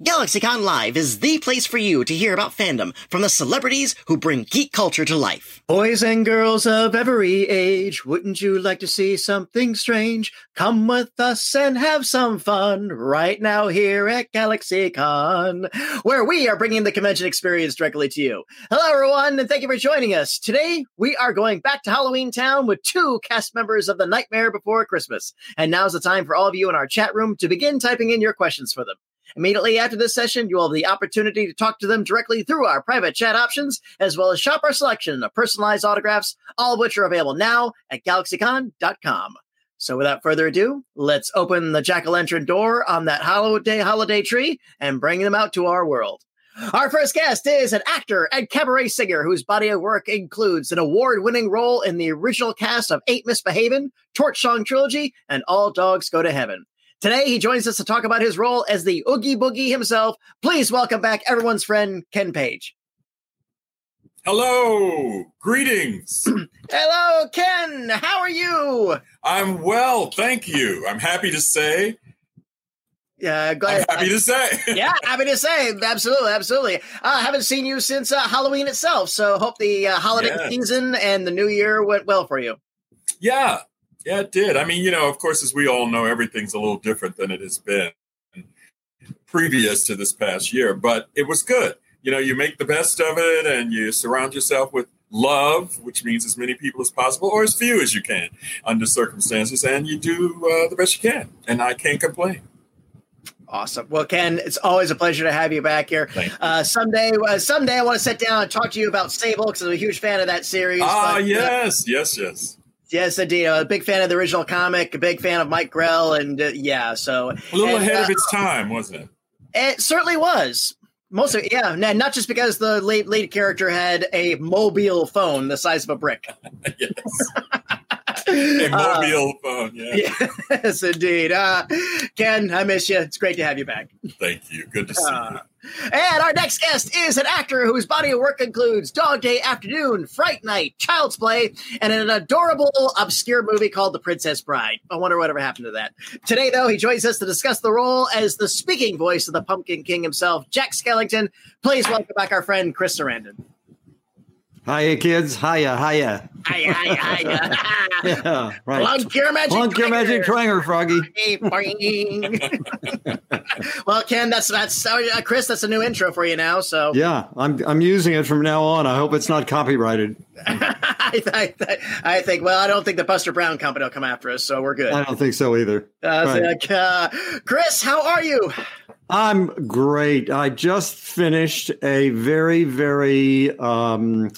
GalaxyCon Live is the place for you to hear about fandom from the celebrities who bring geek culture to life. Boys and girls of every age, wouldn't you like to see something strange? Come with us and have some fun right now here at GalaxyCon, where we are bringing the convention experience directly to you. Hello, everyone, and thank you for joining us. Today, we are going back to Halloween Town with two cast members of The Nightmare Before Christmas. And now's the time for all of you in our chat room to begin typing in your questions for them. Immediately after this session, you will have the opportunity to talk to them directly through our private chat options, as well as shop our selection of personalized autographs, all of which are available now at galaxycon.com. So without further ado, let's open the jack-o'-lantern door on that holiday holiday tree and bring them out to our world. Our first guest is an actor and cabaret singer whose body of work includes an award winning role in the original cast of Ain't Misbehavin', Torch Song Trilogy, and All Dogs Go to Heaven. Today, he joins us to talk about his role as the Oogie Boogie himself. Please welcome back everyone's friend, Ken Page. Hello, greetings. Hello, Ken. How are you? I'm well, thank you. I'm happy to say. Yeah, glad. I'm happy to say. yeah, happy to say. Absolutely, absolutely. I uh, haven't seen you since uh, Halloween itself, so hope the uh, holiday yeah. season and the new year went well for you. Yeah, yeah, it did. I mean, you know, of course, as we all know, everything's a little different than it has been previous to this past year, but it was good. You know, you make the best of it and you surround yourself with love, which means as many people as possible or as few as you can under circumstances, and you do uh, the best you can. And I can't complain. Awesome. Well, Ken, it's always a pleasure to have you back here. You. Uh, someday, uh, someday, I want to sit down and talk to you about Sable because I'm a huge fan of that series. Ah, but, yes, uh, yes, yes. Yes, indeed. I'm a big fan of the original comic, a big fan of Mike Grell, and uh, yeah, so a little and, ahead uh, of its time, wasn't it? It certainly was. Mostly, yeah, not just because the late lead character had a mobile phone the size of a brick. yes. a mobile uh, phone, yeah. Yes, indeed. Uh, Ken, I miss you. It's great to have you back. Thank you. Good to see uh, you. And our next guest is an actor whose body of work includes Dog Day Afternoon, Fright Night, Child's Play, and an adorable, obscure movie called The Princess Bride. I wonder whatever happened to that. Today, though, he joins us to discuss the role as the speaking voice of the Pumpkin King himself, Jack Skellington. Please welcome back our friend Chris Sarandon. Hiya, kids. Hiya, hiya. Hiya, hiya, hiya. yeah, right. Plunk your magic Plunk your magic twanger, Froggy. well, Ken, that's that's uh, Chris. That's a new intro for you now. So yeah, I'm I'm using it from now on. I hope it's not copyrighted. I, I, I, think. Well, I don't think the Buster Brown company will come after us, so we're good. I don't think so either. Uh, right. like, uh, Chris, how are you? I'm great. I just finished a very, very um,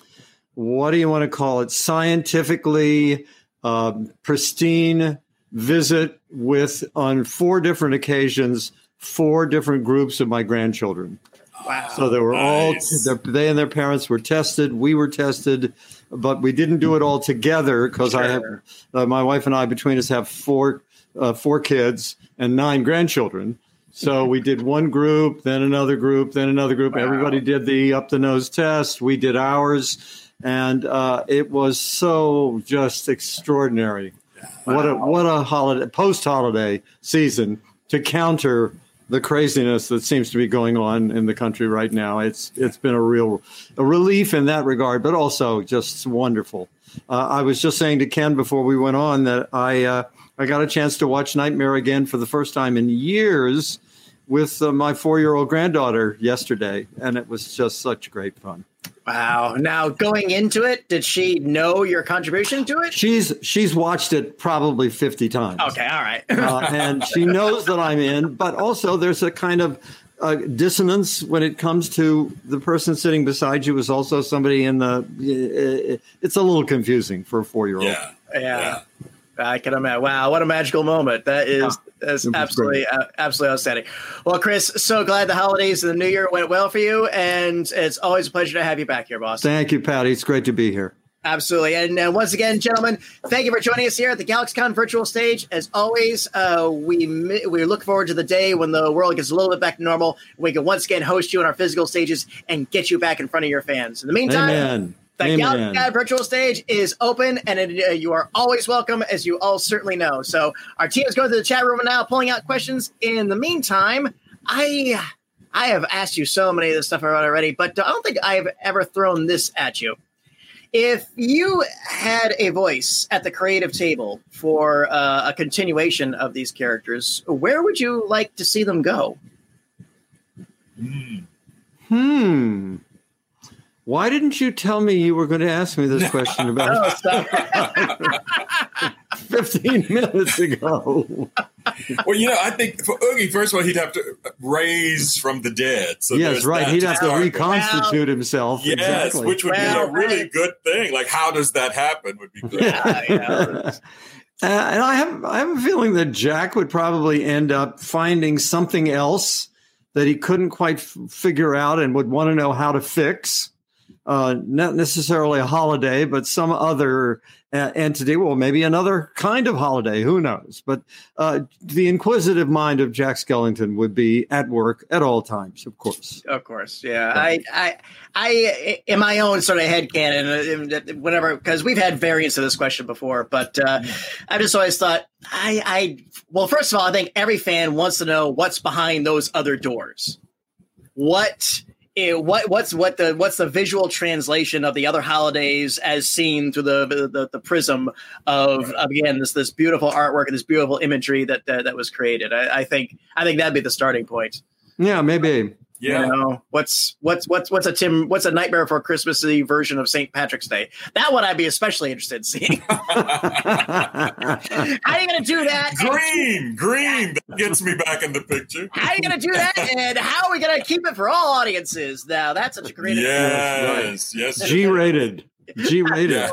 what do you want to call it? Scientifically uh, pristine visit with, on four different occasions, four different groups of my grandchildren. Wow. So they were nice. all, they and their parents were tested. We were tested, but we didn't do it all together because sure. I have, uh, my wife and I, between us, have four, uh, four kids and nine grandchildren. So we did one group, then another group, then another group. Wow. Everybody did the up the nose test. We did ours and uh, it was so just extraordinary. Wow. What a what a holiday post holiday season to counter the craziness that seems to be going on in the country right now. It's it's been a real a relief in that regard, but also just wonderful. Uh, I was just saying to Ken before we went on that I uh, I got a chance to watch Nightmare again for the first time in years with uh, my four year old granddaughter yesterday, and it was just such great fun. Wow. Now going into it, did she know your contribution to it? She's she's watched it probably 50 times. Okay, all right. uh, and she knows that I'm in, but also there's a kind of uh, dissonance when it comes to the person sitting beside you is also somebody in the it's a little confusing for a 4-year-old. Yeah. Yeah. yeah. I can imagine. Wow, what a magical moment! That is yeah, that's absolutely uh, absolutely outstanding. Well, Chris, so glad the holidays and the New Year went well for you, and it's always a pleasure to have you back here, boss. Thank you, Patty. It's great to be here. Absolutely. And uh, once again, gentlemen, thank you for joining us here at the GalaxyCon virtual stage. As always, uh, we we look forward to the day when the world gets a little bit back to normal. We can once again host you on our physical stages and get you back in front of your fans. In the meantime, Amen. The Amen. GalaxyCon virtual stage is open, and it, uh, you are always welcome, as you all certainly know. So our team is going to the chat room now, pulling out questions. In the meantime, I I have asked you so many of this stuff already, but I don't think I've ever thrown this at you. If you had a voice at the creative table for uh, a continuation of these characters, where would you like to see them go? Mm. Hmm. Why didn't you tell me you were going to ask me this question about Oh, 15 minutes ago? Well, you know, I think for Oogie, first of all, he'd have to raise from the dead. So yes, right. He'd have to start with. reconstitute himself. Yes, exactly. which would Well, be a really right. good thing. Like, how does that happen? Would be great. Yeah, yeah. Uh, and I have I have a feeling that Jack would probably end up finding something else that he couldn't quite f- figure out and would want to know how to fix. Uh, not necessarily a holiday, but some other uh, entity. Well, maybe another kind of holiday. Who knows? But uh, the inquisitive mind of Jack Skellington would be at work at all times, of course. Of course, yeah. I, I, I, in my own sort of head canon, uh, whatever, because we've had variants of this question before, but uh, I just always thought, I, I, well, first of all, I think every fan wants to know what's behind those other doors. What, eh, what, what's what the what's the visual translation of the other holidays as seen through the the, the prism of, of again this this beautiful artwork and this beautiful imagery that that, that was created. I, I think I think that'd be the starting point. Yeah, maybe. Yeah. You know, what's what's what's what's a Tim what's a Nightmare Before Christmassy version of St. Patrick's Day? That one I'd be especially interested in seeing. How are you going to do that? green, green. That gets me back in the picture. How are you going to do that? And how are we going to keep it for all audiences? Now that's such a great Yes, yes. G rated. G rated.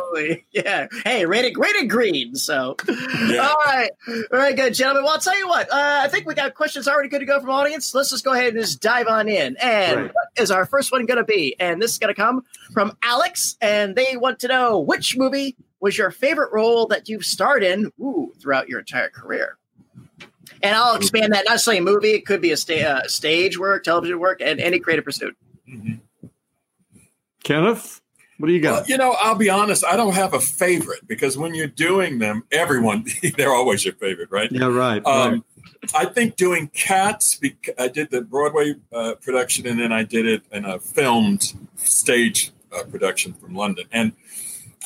Yeah. Hey, rated rated green. So, Yeah. all right, very good, gentlemen. Well, I'll tell you what. Uh, I think we got questions already good to go from audience. Let's just go ahead and just dive on in. And Right. what is our first one going to be? And this is going to come from Alex, and they want to know which movie was your favorite role that you've starred in ooh, throughout your entire career. And I'll expand that. Not necessarily a movie; it could be a sta- uh, stage work, television work, and any creative pursuit. Mhm. Kenneth, what do you Well, got? you know, I'll be honest. I don't have a favorite because when you're doing them, everyone they're always your favorite, right? yeah, right. right. Um, I think doing Cats. bec- I did the Broadway uh, production, and then I did it in a filmed stage uh, production from London. And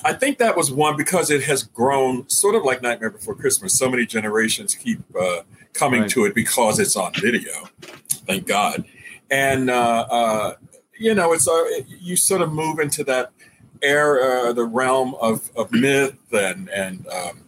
I think that was one because it has grown, sort of like Nightmare Before Christmas. So many generations keep uh, coming Right. to it because it's on video. Thank God. And uh, uh, you know, it's uh, you sort of move into that era, the realm of, of myth and and um,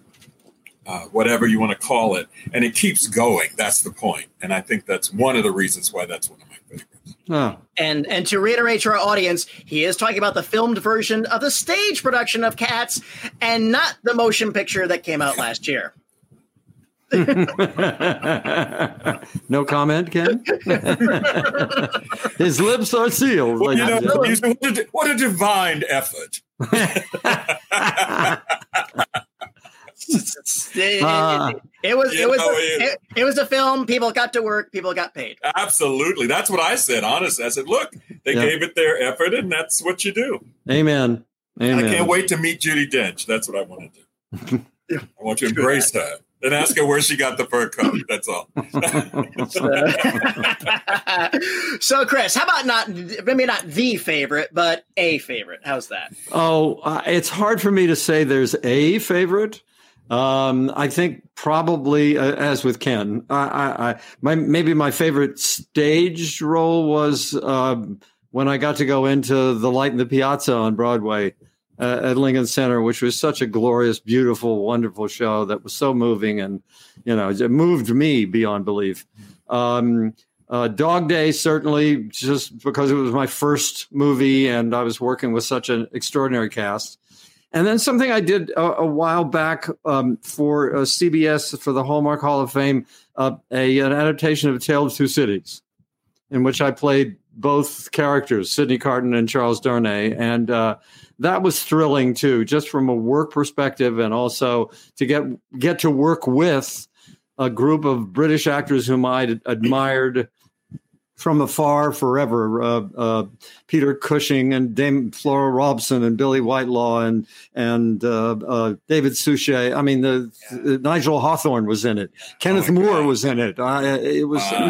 uh, whatever you want to call it, and it keeps going. That's the point, and I think that's one of the reasons why that's one of my favorites. Oh, And and to reiterate to our audience, he is talking about the filmed version of the stage production of Cats, and not the motion picture that came out last year. No comment, Ken. His lips are sealed. Well, you know, and you say, what, a, what a divine effort! It, Ah. it- it was it was know, a, it- it, it was a film. People got to work. People got paid. Absolutely, that's what I said. Honestly, I said, look, they Yeah. gave it their effort, and that's what you do. Amen. Amen. I can't wait to meet Judi Dench. That's what I want to do. I want to embrace her and ask her where she got the fur coat. That's all. so, Chris, how about not maybe not the favorite, but a favorite? How's that? Oh, uh, it's hard for me to say there's a favorite. Um, I think probably uh, as with Ken, I, I, I my maybe my favorite stage role was um, when I got to go into the Light in the Piazza on Broadway uh, at Lincoln Center, which was such a glorious, beautiful, wonderful show that was so moving, and you know, it moved me beyond belief. Um, uh, Dog Day certainly, just because it was my first movie and I was working with such an extraordinary cast. And then something I did a, a while back um, for uh, CBS for the Hallmark Hall of Fame, uh, a an adaptation of A Tale of Two Cities, in which I played both characters, Sydney Carton and Charles Darnay, and uh, that was thrilling too, just from a work perspective, and also to get get to work with a group of British actors whom I admired from afar forever. Uh, uh, Peter Cushing and Dame Flora Robson and Billie Whitelaw and and uh, uh, David Suchet. I mean, the, the- Nigel Hawthorne was in it. Kenneth my More God. was in it. Uh, it was Wow.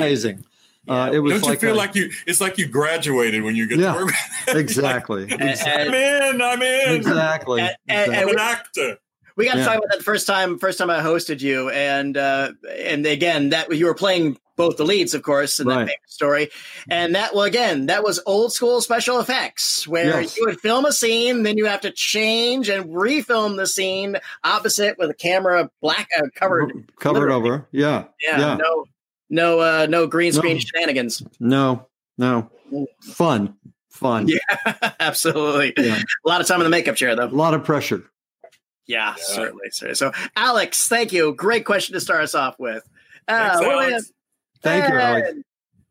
Amazing. Uh, it was Don't like you feel a- like you? It's like you graduated when you get Yeah, to work. exactly, I'm in. I'm in. exactly. And- and- I'm an actor. We got to Yeah. talk about that the first time. First time I hosted you, and uh, and again that you were playing both the leads, of course, in that Right. famous story. And that, well, again, that was old school special effects, where Yes. you would film a scene, then you have to change and refilm the scene opposite with a camera black uh, covered. covered literally. over. Yeah, Yeah, Yeah. no, no, uh, no green screen No. shenanigans. no, no, fun, fun. Yeah, absolutely. Yeah. A lot of time in the makeup chair, though. A lot of pressure. Yeah, Yeah. certainly, certainly. So, Alex, thank you. Great question to start us off with. Uh, Thanks, what Alex. have- Thank you, Alex. And-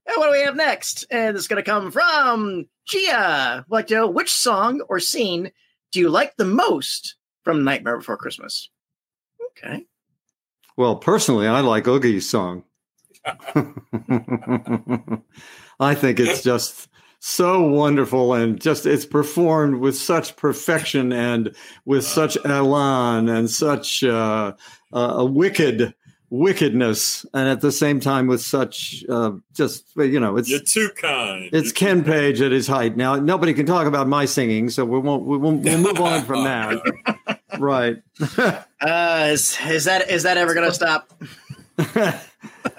and what do we have next? And it's going to come from Gia. Like, to know which song or scene do you like the most from Nightmare Before Christmas? Okay. Well, personally, I like Oogie's song. I think it's just so wonderful and just it's performed with such perfection and with such elan and such uh, uh, a wicked wickedness and at the same time with such uh, just you know it's You're too kind. it's You're Ken Page at his height. Now nobody can talk about my singing, so we won't. We won't we'll move on from that. right. Uh, is, is that is that ever going to stop?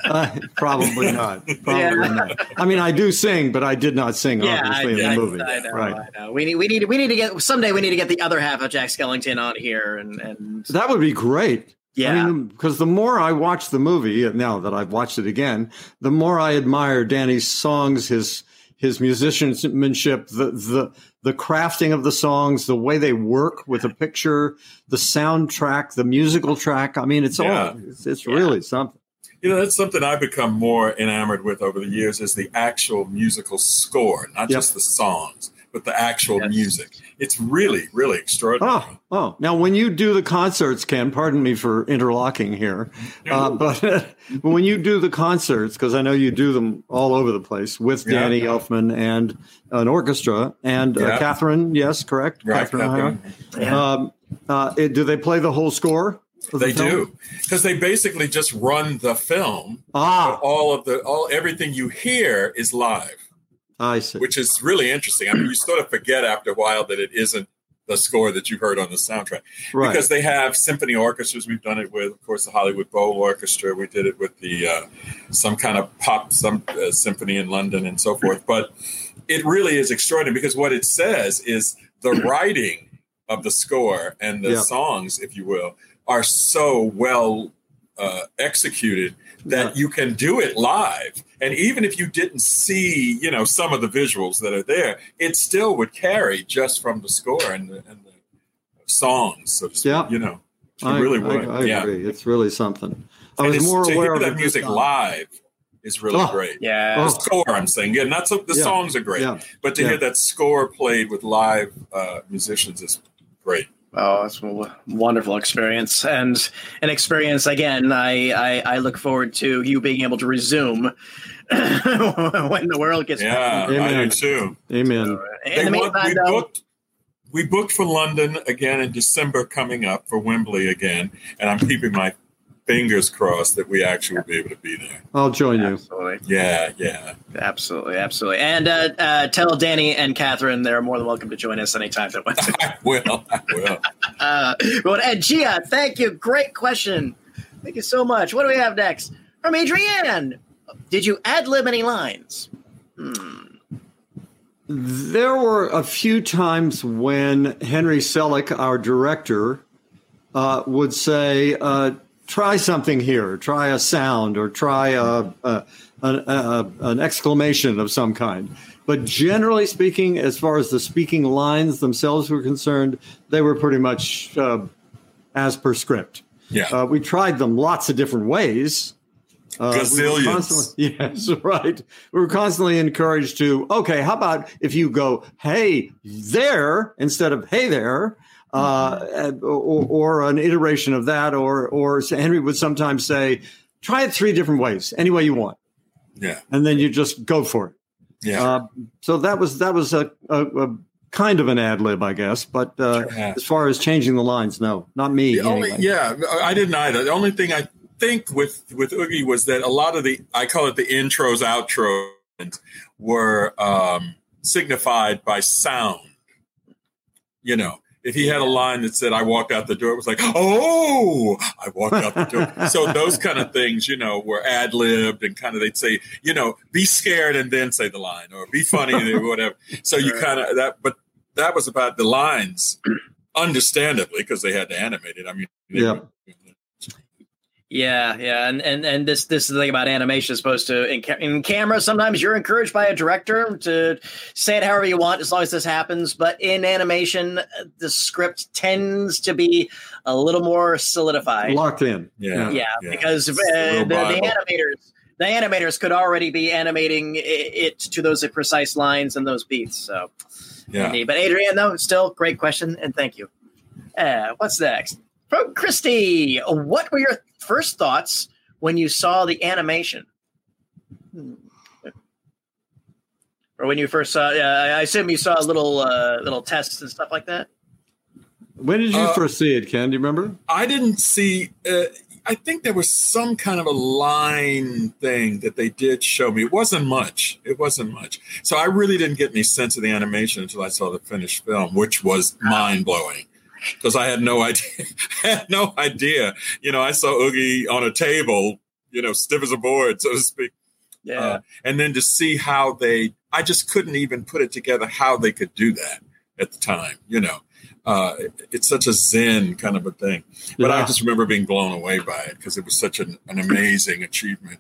Uh, probably not. Probably Yeah. not. I mean, I do sing, but I did not sing I, obviously in I- the movie. I know, right. I know. We need we need we need to get someday. We need to get the other half of Jack Skellington on here, and and That would be great. yeah, I mean, because the more I watch the movie, now that I've watched it again, the more I admire Danny's songs, his his musicianship, the the the crafting of the songs, the way they work with a picture, the soundtrack, the musical track. I mean, it's Yeah. all it's, it's Yeah. really something. You know, that's something I've become more enamored with over the years is the actual musical score, not Yep. just the songs, but the actual Yes. music. It's really, really extraordinary. Oh, oh! Now, when you do the concerts, Ken, pardon me for interlocking here, uh, but when you do the concerts, because I know you do them all over the place with Yeah. Danny Elfman and an orchestra and uh, Catherine, yes, correct, Right, Catherine. Catherine. Um, uh, it- do they play the whole score? The They film? do because they basically just run the film. Ah, All of the all everything you hear is live, I see. which is really interesting. I mean, you sort of forget after a while that it isn't the score that you heard on the soundtrack right. because they have symphony orchestras. We've done it with, of course, the Hollywood Bowl Orchestra. We did it with the uh, some kind of pop some uh, symphony in London and so forth. But it really is extraordinary because what it says is the writing of the score and the Yeah. songs, if you will, are so well uh, executed that you can do it live. And even if you didn't see, you know, some of the visuals that are there, it still would carry just from the score and the, and the songs. So to speak, Yeah. you know, it I, really I- would. I, yeah. agree. It's really something. I And was more to aware hear of that music this live is really Oh, great. yeah. The Oh. score, I'm saying, yeah, not so the Yeah. songs are great, Yeah. but to Yeah. hear that score played with live uh, musicians is great. Oh, it's a wonderful experience, and an experience again. I, I I look forward to you being able to resume when the world gets Yeah, I do Amen. too. Amen. In the They want- meantime, we though, booked we booked for London again in December coming up for Wembley again, and I'm keeping my fingers crossed that we actually will be able to be there. I'll join you. absolutely, Yeah, yeah. absolutely, absolutely, and uh, uh, tell Danny and Catherine they're more than welcome to join us anytime they want to. I will. I will. Uh, well, and Gia, thank you. Great question. Thank you so much. What do we have next from Adrienne? Did you ad lib any lines? Hmm. There were a few times when Henry Selick, our director, uh, would say, uh, "Try something here. Try a sound, or try a, a, an, a, an exclamation of some kind." But generally speaking, as far as the speaking lines themselves were concerned, they were pretty much uh, as per script. Yeah. Uh, we tried them lots of different ways. Uh, we were Gazillions. constantly- yes, right. We were constantly encouraged to, okay, how about if you go, hey, there, instead of hey there, uh, or, or an iteration of that, or, or Henry would sometimes say, try it three different ways, any way you want. yeah. And then you just go for it. Yeah. Uh, so that was, that was a, a, a kind of an ad lib, I guess. But uh, Yeah. as far as changing the lines, no, not me. Only, anyway. yeah, I didn't either. The only thing I think with with Oogie was that a lot of the I call it the intros, outros were um, signified by sound. You know, if he had a line that said "I walked out the door," it was like, "Oh, I walked out the door." so those kind of things, you know, were ad libbed and kind of they'd say, you know, be scared and then say the line, or be funny or whatever. So you kind of that, but that was about the lines, understandably, because they had to animate it. I mean, Yeah. Yeah, yeah, and and and this this is the thing about animation is supposed to in, ca- in camera. Sometimes you're encouraged by a director to say it however you want, as long as this happens. But in animation, uh, the script tends to be a little more solidified. Locked in. Yeah. yeah, Yeah. because uh, the, the animators the animators could already be animating it to those precise lines and those beats. So, yeah. indeed. but Adrian, though, still great question and thank you. Uh, what's next? From Christy, what were your first thoughts when you saw the animation? Hmm. Or when you first saw, uh, I assume you saw little uh, little tests and stuff like that. When did you Uh, first see it, Ken? Do you remember? I didn't see. Uh, I think there was some kind of a line thing that they did show me. It wasn't much. It wasn't much. So I really didn't get any sense of the animation until I saw the finished film, which was mind blowing. Because I had no idea. had no idea. You know, I saw Oogie on a table, you know, stiff as a board, so to speak. Yeah, Uh, and then to see how they, I just couldn't even put it together how they could do that at the time. You know, uh, it's such a zen kind of a thing. But I just remember being blown away by it because it was such an, an amazing achievement.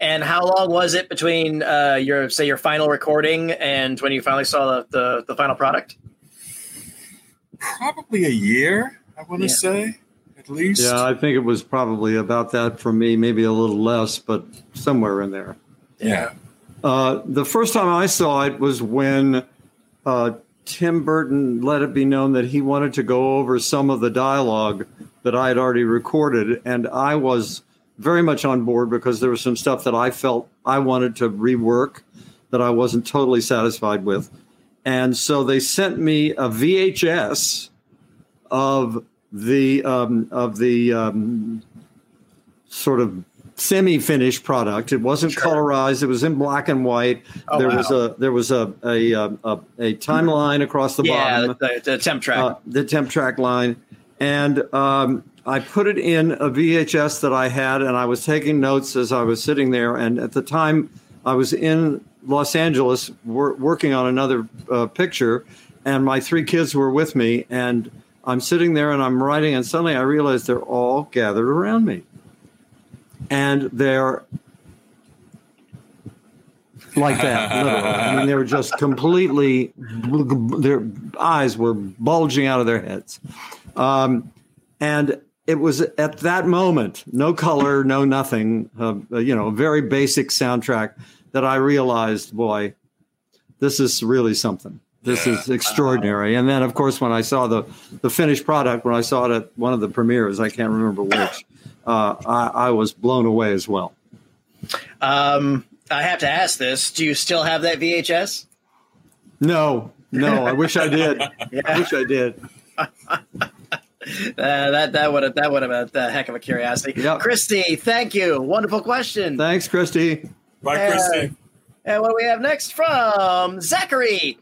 And how long was it between uh, your say your final recording and when you finally saw the the, the final product? Probably a year, I want to Yeah. say, at least. Yeah, I think it was probably about that for me, maybe a little less, but somewhere in there. yeah. Uh, the first time I saw it was when uh, Tim Burton let it be known that he wanted to go over some of the dialogue that I had already recorded, and I was very much on board because there was some stuff that I felt I wanted to rework that I wasn't totally satisfied with, and so they sent me a VHS of the um, of the um, sort of semi-finished product. It wasn't Sure. colorized. It was in black and white. Oh, there wow. was a there was a a, a, a, a timeline across the yeah, bottom, the, the temp track. uh, the temp track line, and um, I put it in a VHS that I had, and I was taking notes as I was sitting there. And at the time, I was in Los Angeles wor- working on another uh, picture, and my three kids were with me, and I'm sitting there and I'm writing, and suddenly I realized they're all gathered around me, and they're like that. literally. I mean, they were just completely, their eyes were bulging out of their heads. Um, and it was at that moment, no color, no nothing, uh, you know, a very basic soundtrack that I realized, boy, this is really something. This Yeah. is extraordinary. And then, of course, when I saw the, the finished product, when I saw it at one of the premieres, I can't remember which, uh, I, I was blown away as well. Um, I have to ask this: Do you still have that VHS? No, no, I wish I did. I wish I did. uh, that that would have that would have been a heck of a curiosity. Yep. Christy, thank you. Wonderful question. Thanks, Christy. Bye, Uh, Christy. And what do we have next from Zachary?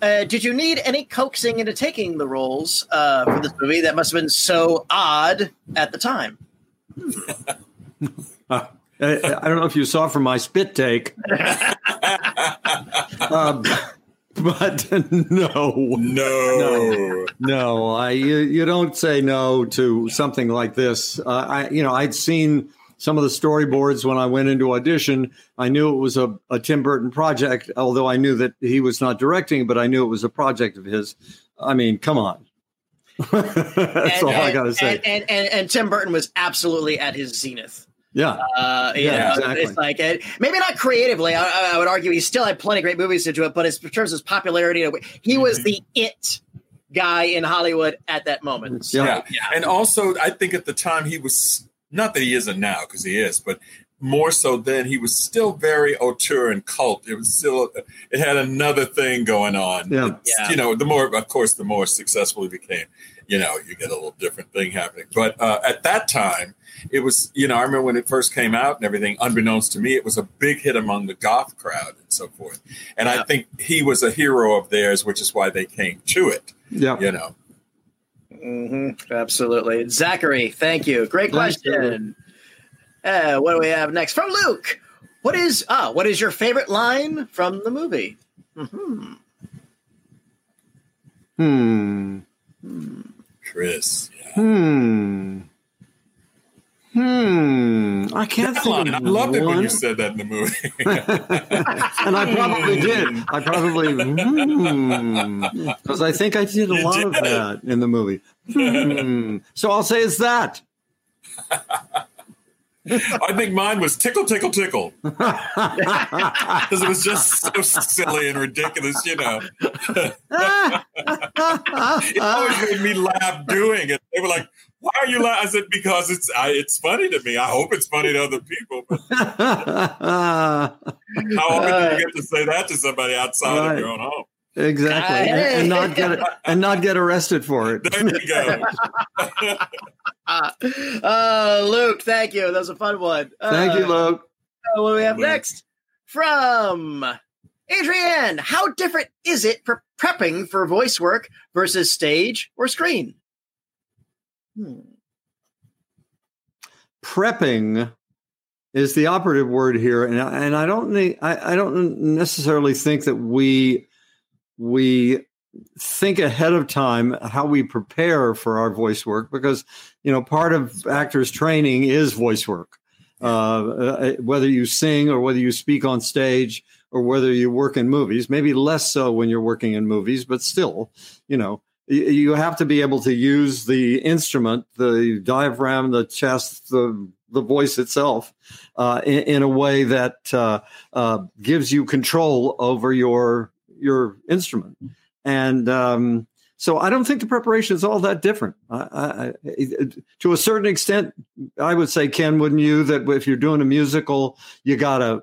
Uh, did you need any coaxing into taking the roles uh, for this movie? That must have been so odd at the time. Uh, I, I don't know if you saw from my spit take, uh, but no, No. no, I you, you don't say no to something like this. Uh, I you know I'd seen some of the storyboards when I went into audition. I knew it was a, a Tim Burton project, although I knew that he was not directing, but I knew it was a project of his. I mean, come on. That's and, all I got to say. And, and, and, and Tim Burton was absolutely at his zenith. yeah, Uh, Yeah, know, exactly. It's like maybe not creatively. I, I- I would argue he still had plenty of great movies to do it, but as, in terms of his popularity, he was the it guy in Hollywood at that moment. So, Yeah. Yeah. And also, I think at the time he was not that he isn't now because he is, but more so then he was still very auteur and cult. It was still it had another thing going on. Yeah. Yeah. You know, the more of course the more successful he became, you know, you get a little different thing happening. But uh, at that time, it was, you know, I remember when it first came out and everything, unbeknownst to me, it was a big hit among the goth crowd and so forth. And Yeah. I think he was a hero of theirs, which is why they came to it, Yeah. you know. Hmm Absolutely. Zachary, thank you. Great question. Uh, what do we have next from Luke? What is ah? What is your favorite line from the movie? hmm Hmm. Chris. Yeah. Hmm. Hmm. I can't That think line, of I loved it when you said that in the movie. and I probably did. I probably because I think I did a You lot of that in the movie. Hmm. So I'll say it's that. I think mine was tickle, tickle, tickle. Because it was just so silly and ridiculous, you know. It always made me laugh doing it. They were like, "Why are you laughing?" I said, "Because it's I, it's funny to me. I hope it's funny to other people." How often do you get to say that to somebody outside Right. of your own home? Exactly, and, and not get and not get arrested for it. There you go. uh, Luke, thank you. That was a fun one. Thank you, Uh, Luke. What do we have Luke. next? From Adrienne, how different is it for prepping for voice work versus stage or screen? Hmm. prepping is the operative word here, and and I don't need, I, I don't necessarily think that we we think ahead of time how we prepare for our voice work because you know part of actors training is voice work. Uh, uh, whether you sing or whether you speak on stage or whether you work in movies maybe less so when you're working in movies but still you know you have to be able to use the instrument the diaphragm the chest the the voice itself uh, in, in a way that uh, uh, gives you control over your your instrument and um, so I don't think the preparation is all that different. I, I, I, to a certain extent, I would say, Ken, wouldn't you, that if you're doing a musical, you gotta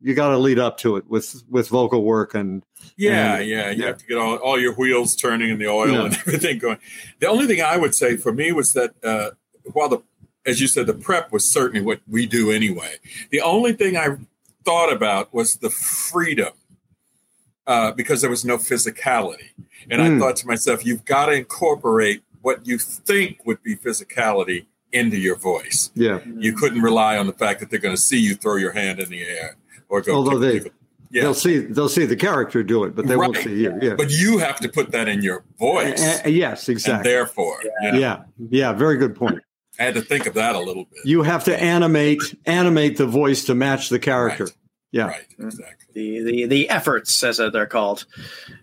you gotta lead up to it with with vocal work and Yeah, And- yeah. You yeah. have to get all, all your wheels turning and the oil Yeah. and everything going. The only thing I would say for me was that uh, while the, as you said, the prep was certainly what we do anyway. The only thing I thought about was the freedom uh, because there was no physicality. And I Mm. thought to myself, you've got to incorporate what you think would be physicality into your voice. yeah. You couldn't rely on the fact that they're going to see you throw your hand in the air or go. Although they- yeah, They'll see they'll see the character do it, but they won't see you. Yeah. but you have to put that in your voice. A- a- yes, and exactly. therefore, you know, yeah, yeah, very good point. I had to think of that a little bit. You have to animate animate the voice to match the character. Right. Yeah. Right, exactly. The, the the efforts, as they're called,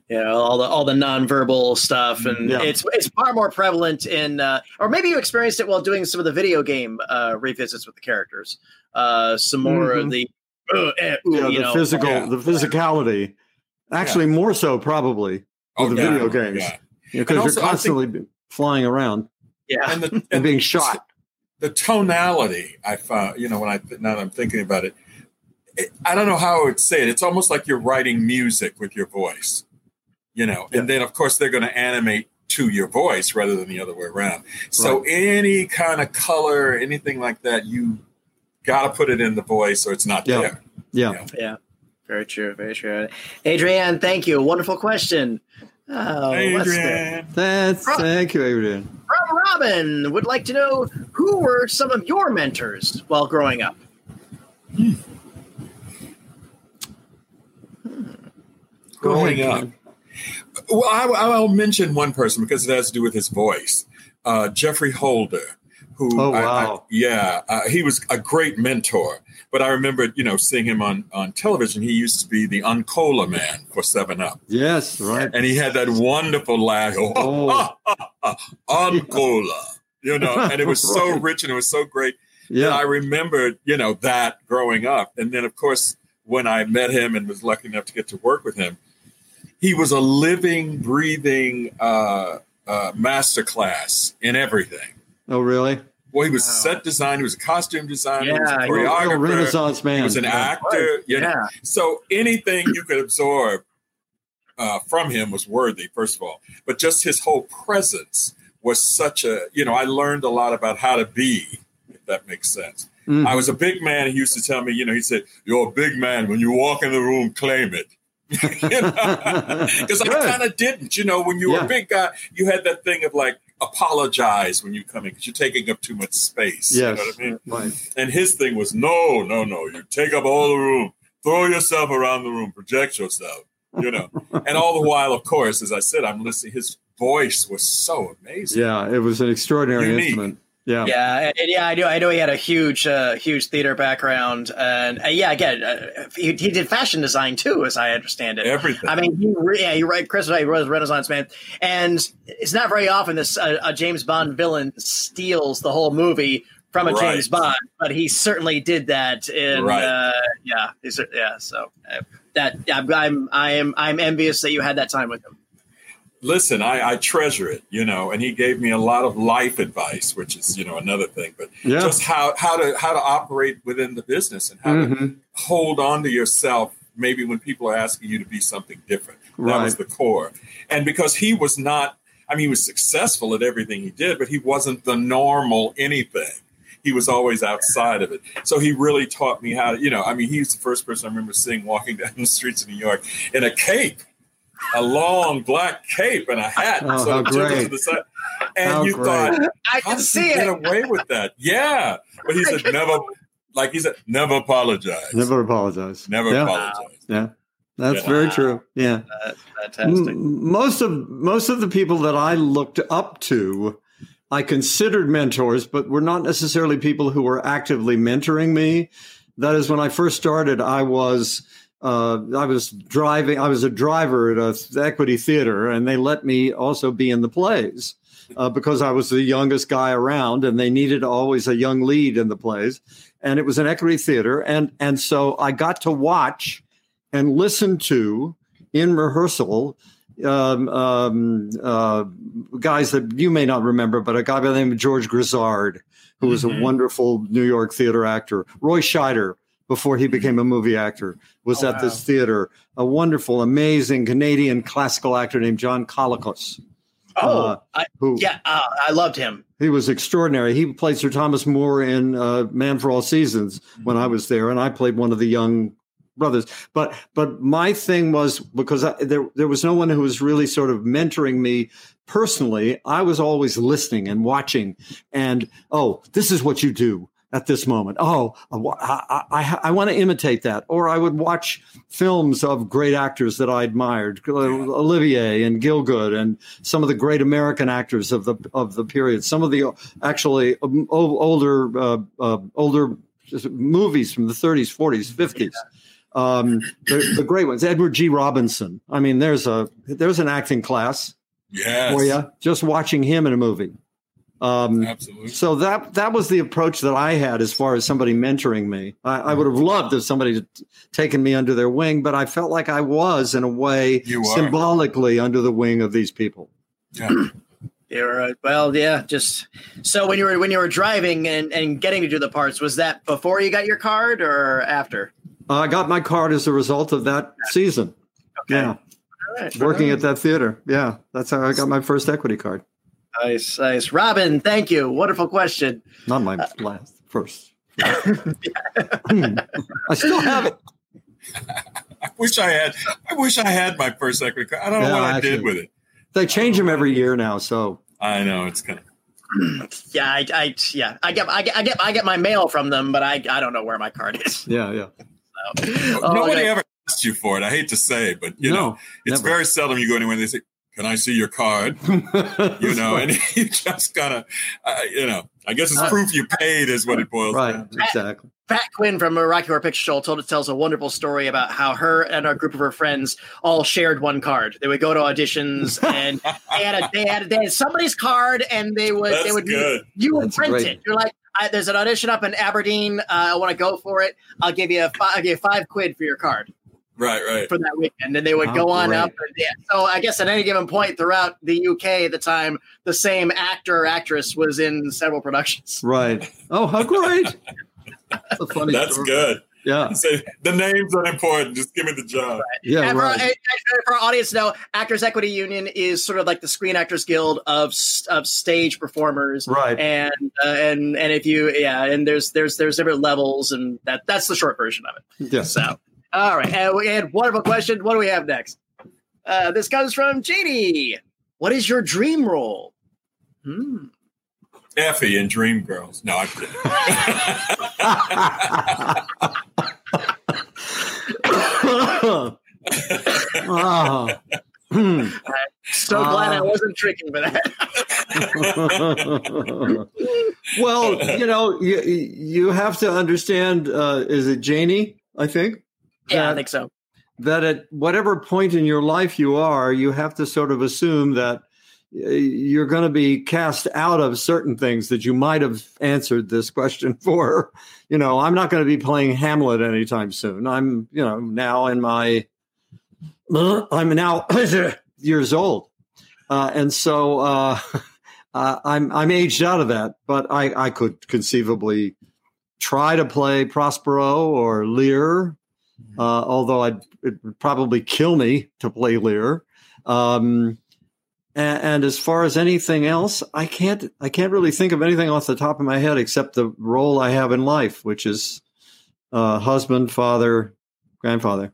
you know, all the all the nonverbal stuff, and Yeah. it's it's far more prevalent in, uh, or maybe you experienced it while doing some of the video game uh, revisits with the characters. Uh, some more of Mhm. the, uh, eh, ooh, Yeah, you the know, physical yeah. the physicality. Actually, more so probably Oh, the yeah, video games. yeah. because also, you're I think- constantly flying around yeah, And the and and being shot. the tonality I found, you know, when I now that I'm thinking about it, it, I don't know how I would say it. It's almost like you're writing music with your voice, you know, and then of course they're going to animate to your voice rather than the other way around. So any kind of color, anything like that, you got to put it in the voice or it's not Yeah. there. Yeah. yeah. Very true. Very true. Adrienne, thank you. Wonderful question. Oh, Hey, Adrian. That's thank you, Adrian. From Robin would like to know who were some of your mentors while growing up. Go Growing ahead, up. Well, I, I'll mention one person because it has to do with his voice. Uh, Geoffrey Holder, who, Oh, I- I- wow. yeah, uh, he was a great mentor. But I remember, you know, seeing him on on television. He used to be the Uncola man for Seven Up, Yes, right. and he had that wonderful laugh, oh, Oh. ah, ah, ah, Uncola, you know, and it was so Right. rich and it was so great. Yeah. I remembered, you know, that growing up. And then, of course, when I met him and was lucky enough to get to work with him, he was a living, breathing uh, uh, masterclass in everything. Oh, really? Well, he was a Wow. set designer. He was a costume designer. he was Yeah, a he was a Real choreographer. Renaissance man. He was an Yeah. actor. You know, Yeah. so anything you could absorb uh, from him was worthy, first of all. But just his whole presence was such a, you know, I learned a lot about how to be, if that makes sense. Mhm. I was a big man. He used to tell me, you know, he said, You're a big man. When you walk in the room, claim it. Because I kind of didn't. You know, when you were Yeah. a big guy, you had that thing of like, apologize when you come in because you're taking up too much space. You Yes. know what I mean? Right. And his thing was, no, no, no. You take up all the room, throw yourself around the room, project yourself, you know. and all the while, of course, as I said, I'm listening. His voice was so amazing. Yeah, it was an extraordinary Unique. instrument. Yeah. Yeah, and yeah, I know. I know he had a huge, uh, huge theater background, and uh, yeah, again, uh, he, he did fashion design too, as I understand it. Everything. I mean, he re- yeah, you're right. Chris was right. He was a Renaissance man, and it's not very often this uh, a James Bond villain steals the whole movie from a Right. James Bond, but he certainly did that. In Right. uh, yeah, yeah. So uh, that I'm, I'm I am I'm envious that you had that time with him. Listen, I, I treasure it, you know, and he gave me a lot of life advice, which is, you know, another thing. But Yeah. just how how to how to operate within the business and how to Mhm. hold on to yourself maybe when people are asking you to be something different. That was the core. And because he was not, I mean, he was successful at everything he did, but he wasn't the normal anything. He was always outside of it. So he really taught me how to, you know, I mean, he's the first person I remember seeing walking down the streets of New York in a cape, a long black cape and a hat. Oh, sort how great. to the side. And How you great. thought, I can see he get it. away with that? Yeah. But he said, never, like he said, never apologize. Never apologize. Never yeah. apologize. Yeah. That's Yeah. very true. Yeah. That's Fantastic. Most of most of the people that I looked up to, I considered mentors, but were not necessarily people who were actively mentoring me. That is, when I first started, I was uh, I was driving. I was a driver at a equity theater, and they let me also be in the plays uh, because I was the youngest guy around, and they needed always a young lead in the plays. And it was an equity theater, and and so I got to watch and listen to in rehearsal um, um, uh, guys that you may not remember, but a guy by the name of George Grizzard, who was Mhm. a wonderful New York theater actor. Roy Scheider, before he became a movie actor, was Oh, at wow. this theater. A wonderful, amazing Canadian classical actor named John Colicos. oh, uh, I, Who yeah, uh, I loved him. he was extraordinary. He played Sir Thomas More in uh, Man for All Seasons when I was there, and I played one of the young brothers. But but my thing was because I, there there was no one who was really sort of mentoring me personally. I was always listening and watching, and oh, this is what you do at this moment. Oh, I, I, I want to imitate that. Or I would watch films of great actors that I admired, uh, Olivier and Gielgud, and some of the great American actors of the of the period. Some of the actually um, older uh, uh, older movies from the 30s, 40s, 50s. Um, the, the great ones, Edward G. Robinson. I mean, there's a there's an acting class Yes. for you just watching him in a movie. Um, Absolutely. so that that was the approach that I had as far as somebody mentoring me. I, I would have loved if somebody had taken me under their wing, but I felt like I was in a way symbolically under the wing of these people. Yeah. You're right. Well, yeah. Just so when you were when you were driving and, and getting to do the parts, was that before you got your card or after? Uh, I got my card as a result of that season. Yeah, All right. working at that theater. Yeah, that's how I got my first equity card. Nice, nice. Robin, thank you. Wonderful question. Not my uh, last, first. I still have it. I wish I had. I wish I had my first equity card. I don't know Yeah, what I did with it. They change them every year now, so I know it's kind of. Yeah, I, I yeah, I get, I get, I get, I get my mail from them, but I, I don't know where my card is. yeah, yeah. Oh, Nobody okay. ever asked you for it. I hate to say, but you no, know, it's never. very seldom you go anywhere and they say, "Can I see your card?" You know, and you just kind of, uh, you know, I guess it's Uh, proof you paid is what it boils right, down to. exactly. Pat Quinn from a Rocky Horror Picture Show told it tells a wonderful story about how her and a group of her friends all shared one card. They would go to auditions and they had a, they had they had somebody's card and they would they would good. you would That's print great. it. You're like, I, there's an audition up in Aberdeen. Uh, I want to go for it. I'll give you a fi- I'll give you five quid for your card. Right, right. for that weekend, and they would Oh, go on great. up. And, yeah, so I guess at any given point throughout the UK at the time, the same actor or actress was in several productions. Right. Oh, how great! That's a funny. That's story. good. Yeah. Say the names are important. Just give me the job. Yeah. and, for, Right. and for our audience to know, Actors Equity Union is sort of like the Screen Actors Guild of of stage performers. Right. And uh, and and if you yeah, and there's there's there's different levels, and that that's the short version of it. Yes. So, all right. And we had wonderful question. What do we have next? Uh, this comes from Jeannie. What is your dream role? Hmm. Effie in Dreamgirls. No, I'm kidding. Ah. Hmm. So glad I Ah. wasn't tricking for that. well, you know, you, you have to understand. Uh, is it Janie? I think. Yeah, I think so. that at whatever point in your life you are, you have to sort of assume that uh, you're going to be cast out of certain things that you might have answered this question for. You know, I'm not going to be playing Hamlet anytime soon. I'm, you know, now in my, I'm now years old, uh, and so uh, uh, I'm I'm aged out of that. But I I could conceivably try to play Prospero or Lear uh, although I'd, it would probably kill me to play Lear. Um, and, and as far as anything else, I can't I can't really think of anything off the top of my head except the role I have in life, which is uh, husband, father, grandfather.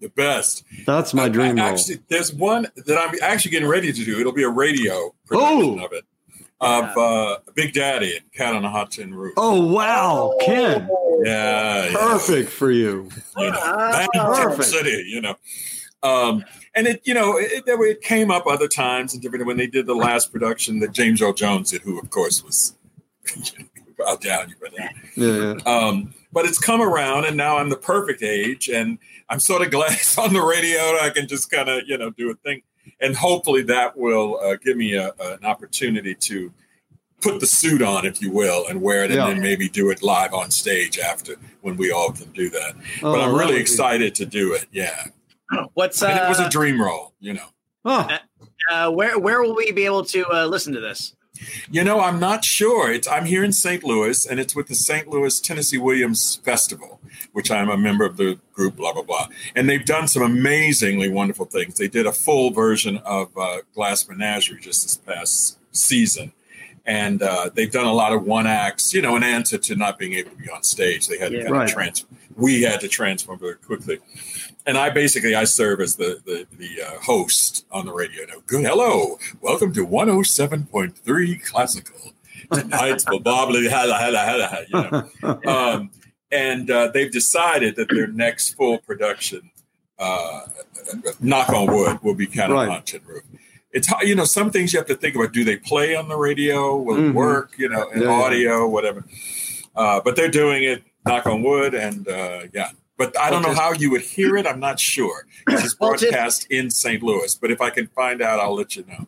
the best. That's my dream I- role. Actually, there's one that I'm actually getting ready to do. It'll be a radio production Oh! of it. Of uh, Big Daddy and Cat on a Hot Tin Roof. Oh wow, Ken, yeah, yeah. perfect for you. you know, Ah, perfect. City, you know. Um, and it, you know, it, it, it came up other times and different when they did the last production that James Earl Jones did, who of course was I'll down you, but Yeah, yeah. um, but it's come around, and now I'm the perfect age, and I'm sort of glad it's on the radio. I can just kind of you know do a thing, and hopefully that will uh, give me a, an opportunity to put the suit on, if you will, and wear it, Yeah. and then maybe do it live on stage after when we all can do that. Oh, But I'm really would be- excited to do it. Yeah, What's and it was uh, a dream role, you know. Oh, uh, where where will we be able to uh, listen to this? You know, I'm not sure. It's I'm here in St. Louis, and it's with the St. Louis Tennessee Williams Festival, which I'm a member of the group. Blah blah blah, and they've done some amazingly wonderful things. They did a full version of uh, Glass Menagerie just this past season, and uh, they've done a lot of one acts. You know, an answer to not being able to be on stage, they had Yeah. to kind Right. of trans. We had to transform very quickly. And I basically I serve as the the, the uh, host on the radio. Now, good hello, welcome to one hundred seven point three classical. Tonight's blah hella hella hella. You know, um, and uh, they've decided that their next full production, uh, knock on wood, will be kind of Right. on Tin Roof. It's you know some things you have to think about. Do they play on the radio? Will Mhm. it work? You know, in Yeah, yeah. audio, whatever. Uh, but they're doing it. Knock on wood, and uh, yeah. But I don't know how you would hear it. I'm not sure. It's Well, broadcast in St. Louis, but if I can find out, I'll let you know.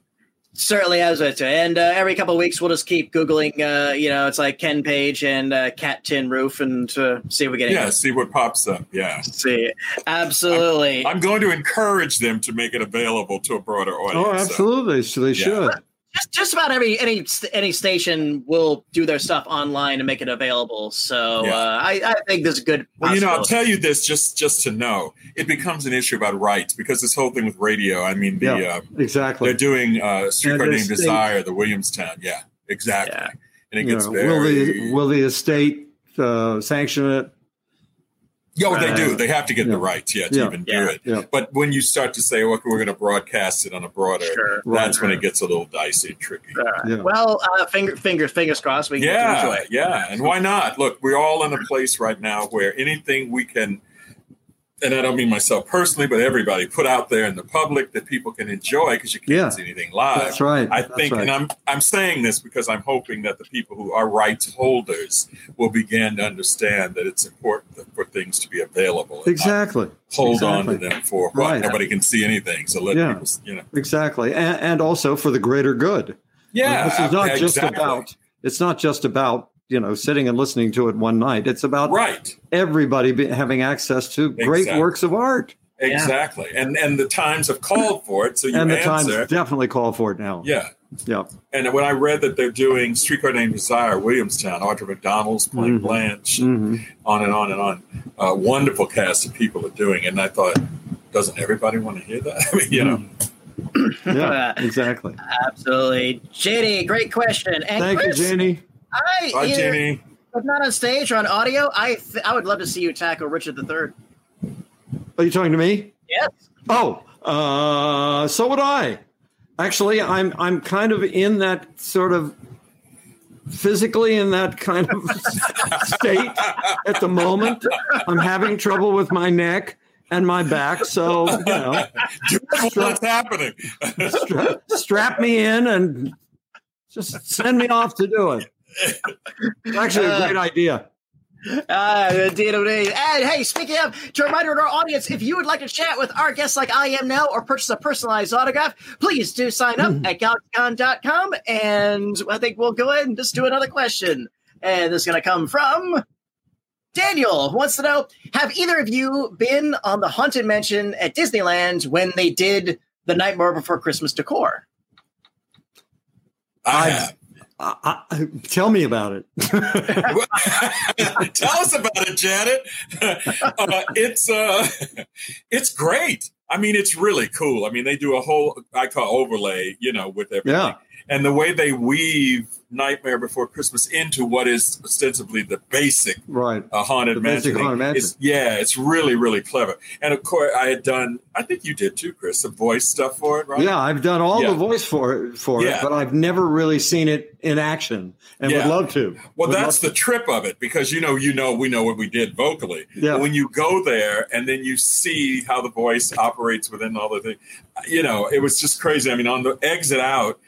Certainly has it. And uh, every couple of weeks, we'll just keep Googling, uh, you know, it's like Ken Page and uh, Cat Tin Roof and uh, see if we get Yeah, anything. see what pops up. Yeah. See, absolutely. I'm going to encourage them to make it available to a broader audience. oh, So, absolutely. So they Yeah. should. Just, just about every any any station will do their stuff online and make it available. So Yeah. uh, I, I think this is a good. Well, you know, I'll tell you this just just to know, it becomes an issue about rights because this whole thing with radio. I mean, the Yeah. uh, Exactly. they're doing uh, Streetcar Named Desire, the Williamstown. Yeah, exactly. Yeah. And it You gets know, very. will the will the estate uh, sanction it? Yeah, well, they do. They have to get yeah. the rights, yeah, to Yeah. even Yeah. do it. Yeah. But when you start to say, "Okay, we're going to broadcast it on a broader," Sure. that's when it gets a little dicey and tricky. Yeah. Well, uh, finger, fingers, fingers crossed. We can Yeah, enjoy. yeah, and why not? Look, we're all in a place right now where anything we can, and I don't mean myself personally, but everybody put out there in the public that people can enjoy because you can't Yeah. see anything live. That's right. I think, right. and I'm I'm saying this because I'm hoping that the people who are rights holders will begin to understand that it's important for things to be available. exactly. Hold on to them for what Right. nobody can see anything. So let Yeah. people, you know. Exactly, and, and also for the greater good. Yeah, this is not just about. It's not just about you know sitting and listening to it one night. It's about right everybody be, having access to great works of art, exactly and and the times have called for it so you and the answer times definitely call for it now. yeah yeah. and when i read that they're doing streetcar named desire williamstown audra mcdonald's playing Mhm. blanche Mhm. on and on and on uh, wonderful cast of people are doing it and i thought doesn't everybody want to hear that i mean you know Yeah, exactly. Absolutely. Jenny, great question. And Thank Chris, you, Jeannie. I, bye either, Jeannie. if not on stage or on audio, I th- I would love to see you tackle Richard the Third. Are you talking to me? Yes. Oh, uh, so would I. Actually, I'm I'm kind of in that sort of physically in that kind of state at the moment. I'm having trouble with my neck and my back, so you know, what's happening stra- strap me in and just send me off to do it. It's actually a great idea. Ah, indeed, indeed. And hey, speaking of, to remind our audience, if you would like to chat with our guests like I am now or purchase a personalized autograph, please do sign up at galaxycon.com. And I think we'll go ahead and just do another question. And this is going to come from Daniel, who wants to know Have either of you been on the Haunted Mansion at Disneyland when they did the Nightmare Before Christmas decor? I have. I, I, tell me about it. Tell us about it, Janet. uh, it's uh, it's great. I mean, it's really cool. I mean, they do a whole I call overlay, you know, with everything. Yeah. And the way they weave Nightmare Before Christmas into what is ostensibly the basic right. uh, haunted The mansion. basic Haunted Mansion. is- yeah, it's really really clever. And of course, I had done. I think you did too, Chris. Some voice stuff for it, right? Yeah, I've done all Yeah. the voice for it, for Yeah. it, but I've never really seen it in action, and Yeah. would love to. Well, Would that's the trip of it because you know, you know, we know what we did vocally. Yeah. When you go there and then you see how the voice operates within all the things, you know, it was just crazy. I mean, on the exit out,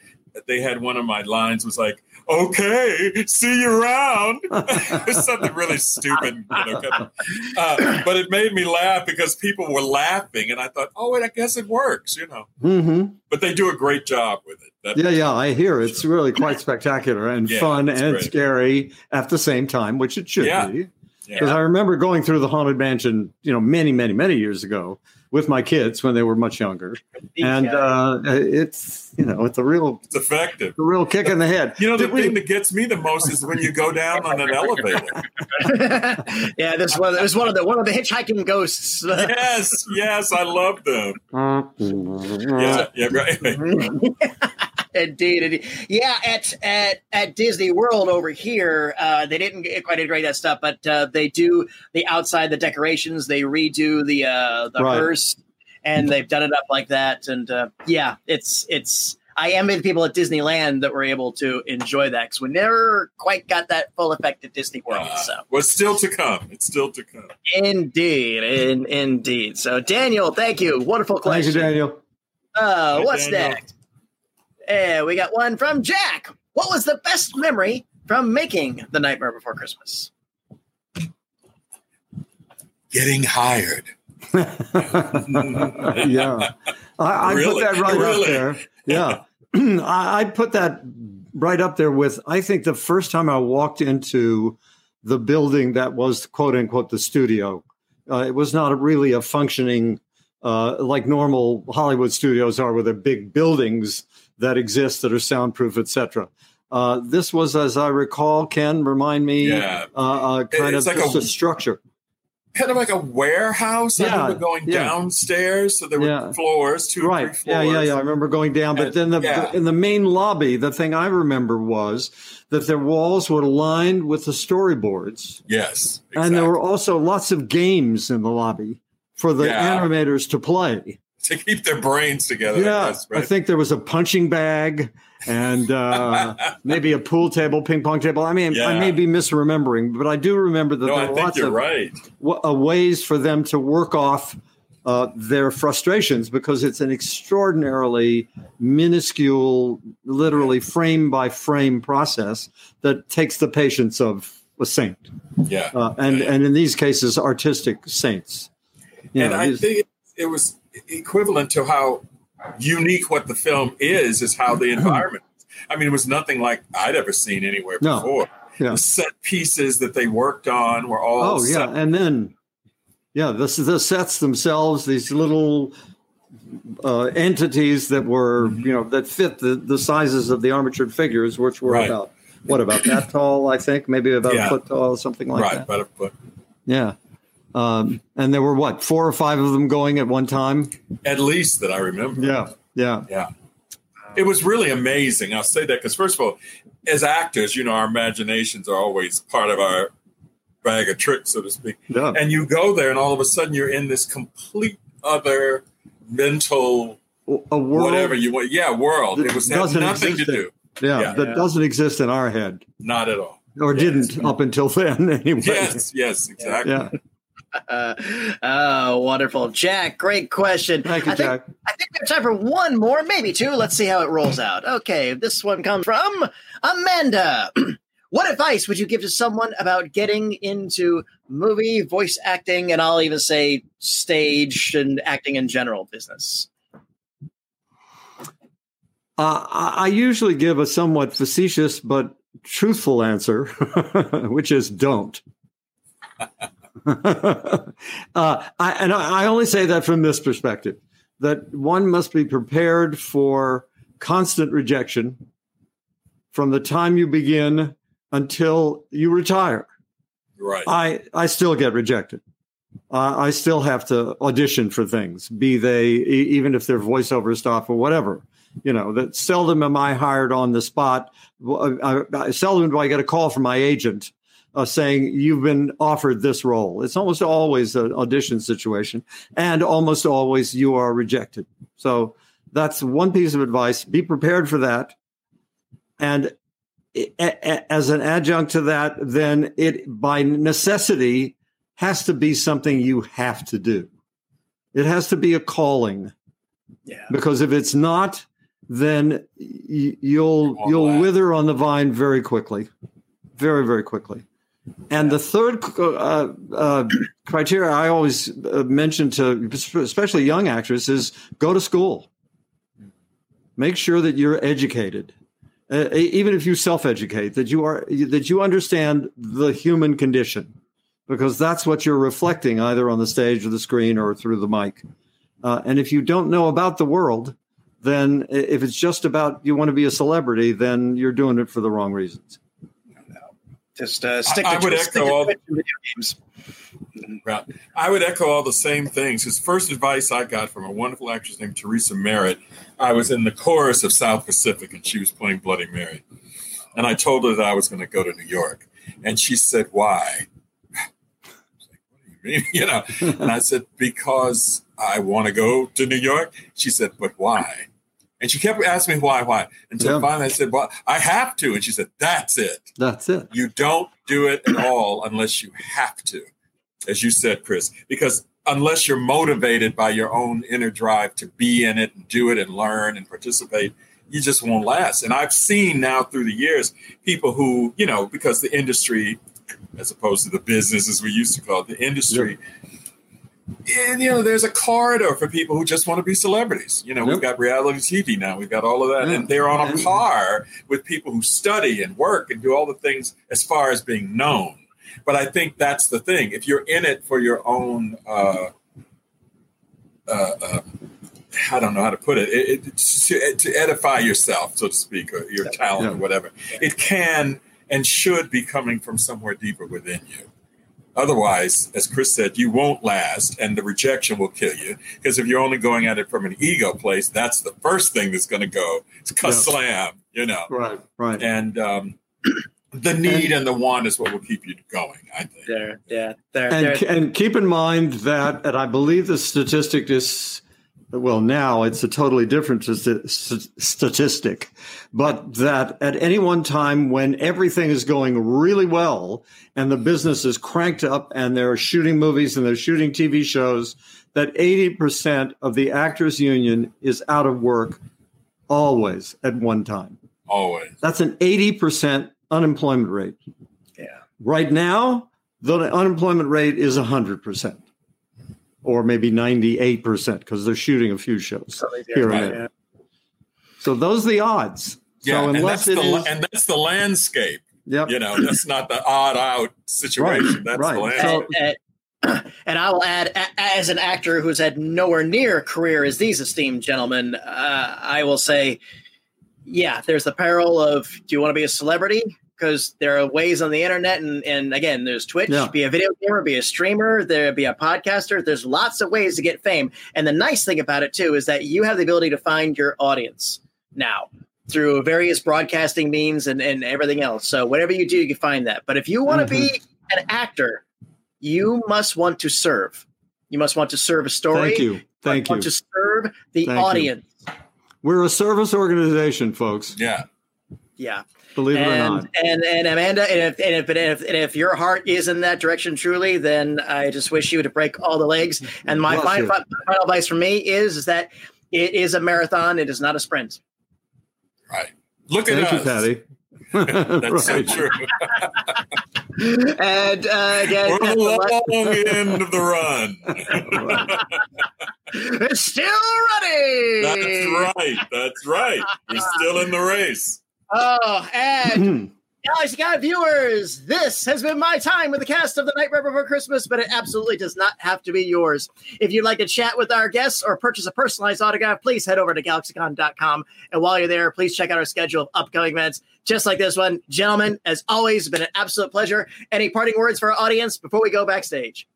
they had one of my lines was like, "Okay, see you around." it was something really stupid, you know. Kind of, uh, but it made me laugh because people were laughing, and I thought, "Oh, wait, I guess it works," you know. hmm But they do a great job with it. That, Yeah, yeah, I hear it's really quite spectacular and Yeah, fun and great. scary at the same time, which it should Yeah. be. Yeah. Because I remember going through the haunted mansion, you know, many, many, many years ago with my kids when they were much younger, and uh, it's you know, it's a real, It's effective. a real kick in the head. You know, the Did we- thing that gets me the most is when you go down on an elevator. yeah, this was, it was one of the one of the hitchhiking ghosts. Yes, yes, I love them. Yeah, yeah, right. Indeed, indeed. Yeah, at at at Disney World over here, uh, they didn't quite integrate that stuff, but uh, they do the outside the decorations. They redo the uh, the Right. hearse, and they've done it up like that. And uh, yeah, it's it's. I envy the people at Disneyland that were able to enjoy that because we never quite got that full effect at Disney World. Uh, So well, it's still to come. It's still to come. indeed, in, indeed. So Daniel, thank you. Wonderful question, Thank you. Daniel. Uh, Hey, what's Daniel. next? And we got one from Jack. What was the best memory from making The Nightmare Before Christmas? Getting hired. yeah, I, I Really? put that right Really? up there. Yeah, I, I put that right up there with. I think the first time I walked into the building that was quote unquote the studio, uh, it was not really a functioning uh, like normal Hollywood studios are, with their big buildings that exist that are soundproof, etc. Uh, this was, as I recall, Ken, remind me, Yeah. uh, uh, kind It's of like just a- a structure. Kind of like a warehouse. I Yeah, remember going yeah. downstairs, so there were Yeah. floors, two or right three yeah floors. yeah yeah i remember going down but And- then the, yeah. in the main lobby the thing i remember was that their walls were lined with the storyboards Yes, and there were also lots of games in the lobby for the animators to play to keep their brains together. yeah I, guess, i think there was a punching bag and uh, maybe a pool table ping pong table i mean i may be misremembering but i do remember that no, there I were lots you're of right. w- uh, ways for them to work off uh, their frustrations because it's an extraordinarily minuscule, literally frame by frame process that takes the patience of a saint, Yeah, uh, and Yeah. and in these cases, artistic saints. You and know, I think it was equivalent to how unique what the film is, is how the environment. I mean, it was nothing like I'd ever seen anywhere No. before. Yeah. the set pieces that they worked on were all. Oh yeah, and then yeah, the the sets themselves, these little uh, entities that were Mm-hmm. you know that fit the the sizes of the armatured figures, which were Right. about what about that tall? I think maybe about Yeah. a foot tall, something like that. right, that. but, but Yeah. Um, and there were what four or five of them going at one time. at least that I remember. Yeah, yeah, Yeah. It was really amazing. I'll say that because, first of all, as actors, you know, our imaginations are always part of our bag of tricks, so to speak. yeah. And you go there, and all of a sudden, you're in this complete other mental A world, whatever you want. Yeah, world. It was nothing to do. yeah, yeah. that Yeah. doesn't exist in our head Not at all. or didn't up until then anyway. Yes, yes, exactly. Yeah. Oh, wonderful, Jack. Great question. Thank you, I think, Jack. I think we have time for one more, maybe two. Let's see how it rolls out. Okay, this one comes from Amanda. what advice would you give to someone about getting into movie voice acting, and I'll even say stage and acting in general business? Uh, I usually give a somewhat facetious but truthful answer, which is don't. uh, I, and I only say that from this perspective that one must be prepared for constant rejection from the time you begin until you retire. Right. I I still get rejected. Uh, I still have to audition for things, be they e- even if they're voiceover stuff or whatever. You know that seldom am I hired on the spot. Well, I, I, seldom do I get a call from my agent uh, saying you've been offered this role. It's almost always an audition situation, and almost always you are rejected. So that's one piece of advice: be prepared for that, and as an adjunct to that, then it by necessity has to be something you have to do. It has to be a calling Yeah. because if it's not, then you'll you'll last. wither on the vine very quickly, very very quickly. And the third uh, uh, criteria I always uh, mention to especially young actors is go to school. Make sure that you're educated, uh, even if you self-educate, that you are that you understand the human condition, because that's what you're reflecting either on the stage or the screen or through the mic. Uh, and if you don't know about the world, then if it's just about you want to be a celebrity, then you're doing it for the wrong reasons. Just uh, stick to, I would echo all- and video games. Right. I would echo all the same things. His first advice I got from a wonderful actress named Theresa Merritt. I was in the chorus of South Pacific and she was playing Bloody Mary. And I told her that I was going to go to New York. And she said, Why? I was like, what do you mean? You know, and I said, Because I want to go to New York. She said, But why? And she kept asking me why, why. Until Yeah. finally I said, Well, I have to. And she said, That's it. That's it. You don't do it at all unless you have to, as you said, Chris, because unless you're motivated by your own inner drive to be in it and do it and learn and participate, you just won't last. And I've seen now through the years people who, you know, because the industry, as opposed to the business as we used to call it, the industry, and, you know, there's a corridor for people who just want to be celebrities. You know, we've got reality TV now, we've got all of that, Yeah. and they're on a par with people who study and work and do all the things as far as being known. But I think that's the thing. If you're in it for your own, uh, uh, uh, I don't know how to put it, it, it to, to edify yourself, so to speak, or your talent Yeah. or whatever, it can and should be coming from somewhere deeper within you. Otherwise, as Chris said, you won't last and the rejection will kill you. Because if you're only going at it from an ego place, that's the first thing that's going to go. It's Yeah. slam, you know. Right. Right. And um, the need and the want is what will keep you going, I think. There, yeah, there, and, there. and keep in mind that, and I believe the statistic is, well, now it's a totally different st- st- statistic, but that at any one time when everything is going really well and the business is cranked up and they're shooting movies and they're shooting TV shows, that 80% of the actors union is out of work always at one time. Always. That's an 80% unemployment rate. Yeah. Right now, the unemployment rate is 100%, or maybe 98% because they're shooting a few shows Totally here and there. So those are the odds. Yeah, so and unless that's, it the, is, and that's the landscape. Yep. You know, that's not the odd out situation. Right, That's right. the landscape. So- and, and, and I will add, as an actor who's had nowhere near a career as these esteemed gentlemen, uh, I will say, yeah, there's the peril of do you want to be a celebrity? Because there are ways on the internet, and, and again, there's Twitch, Yeah. be a video gamer, be a streamer, there be a podcaster. There's lots of ways to get fame. And the nice thing about it too is that you have the ability to find your audience now through various broadcasting means and, and everything else. So whatever you do, you can find that. But if you want to be mm-hmm. an actor, you must want to serve. You must want to serve a story. Thank you. Thank you. want to serve the Thank you. audience. We're a service organization, folks. yeah. Yeah. Believe it or not. and and Amanda, and if and if, and if and if your heart is in that direction truly, then I just wish you to break all the legs. And my final, final advice for me is, is that it is a marathon. It is not a sprint. Right. Look at Thank you, us. Patty. That's so true. And uh, again, We're on the the long end of the run. It's still running. That's right. That's right. We're still in the race. Oh, and hmm. GalaxyCon viewers, this has been my time with the cast of The Nightmare Before Christmas, but it absolutely does not have to be yours. If you'd like to chat with our guests or purchase a personalized autograph, please head over to galaxycon.com. And while you're there, please check out our schedule of upcoming events just like this one. Gentlemen, as always, it's been an absolute pleasure. Any parting words for our audience before we go backstage?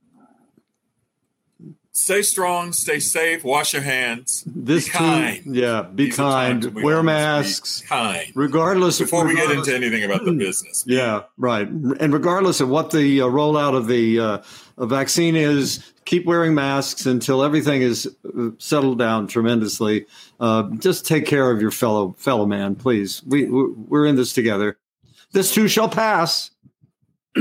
Stay strong, stay safe, wash your hands. This be too- yeah, be These kind. we Wear masks. Kind. Regardless of Before we get into anything about the business. Yeah, right. And regardless of what the uh, rollout of the uh, vaccine is, keep wearing masks until everything is uh, settled down tremendously. Uh, just take care of your fellow fellow man, please. We- we're in this together. This too shall pass.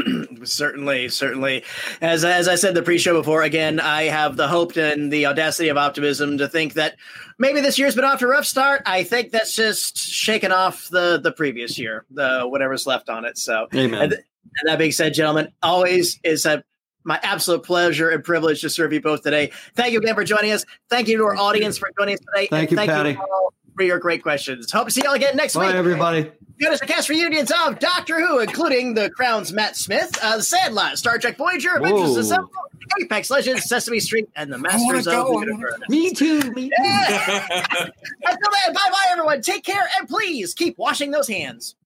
Certainly, certainly. As as I said the pre-show before, again, I have the hope and the audacity of optimism to think that maybe this year's been off to a rough start. I think that's just shaking off the the previous year, the whatever's left on it. So, and, and that being said, gentlemen, always is a my absolute pleasure and privilege to serve you both today. Thank you again for joining us. Thank you to our audience for joining us today. Thank and you, thank Patty. you all for your great questions. Hope to see you all again next Bye, week. Bye, everybody. Join us for cast reunions of Doctor Who, including The Crown's Matt Smith, uh, The Sandlot, Star Trek Voyager, Avengers. Assemble, Apex Legends, Sesame Street, and The Masters of go, the Universe. Me too. Me Yeah. Until then, bye bye, everyone. Take care, and please keep washing those hands.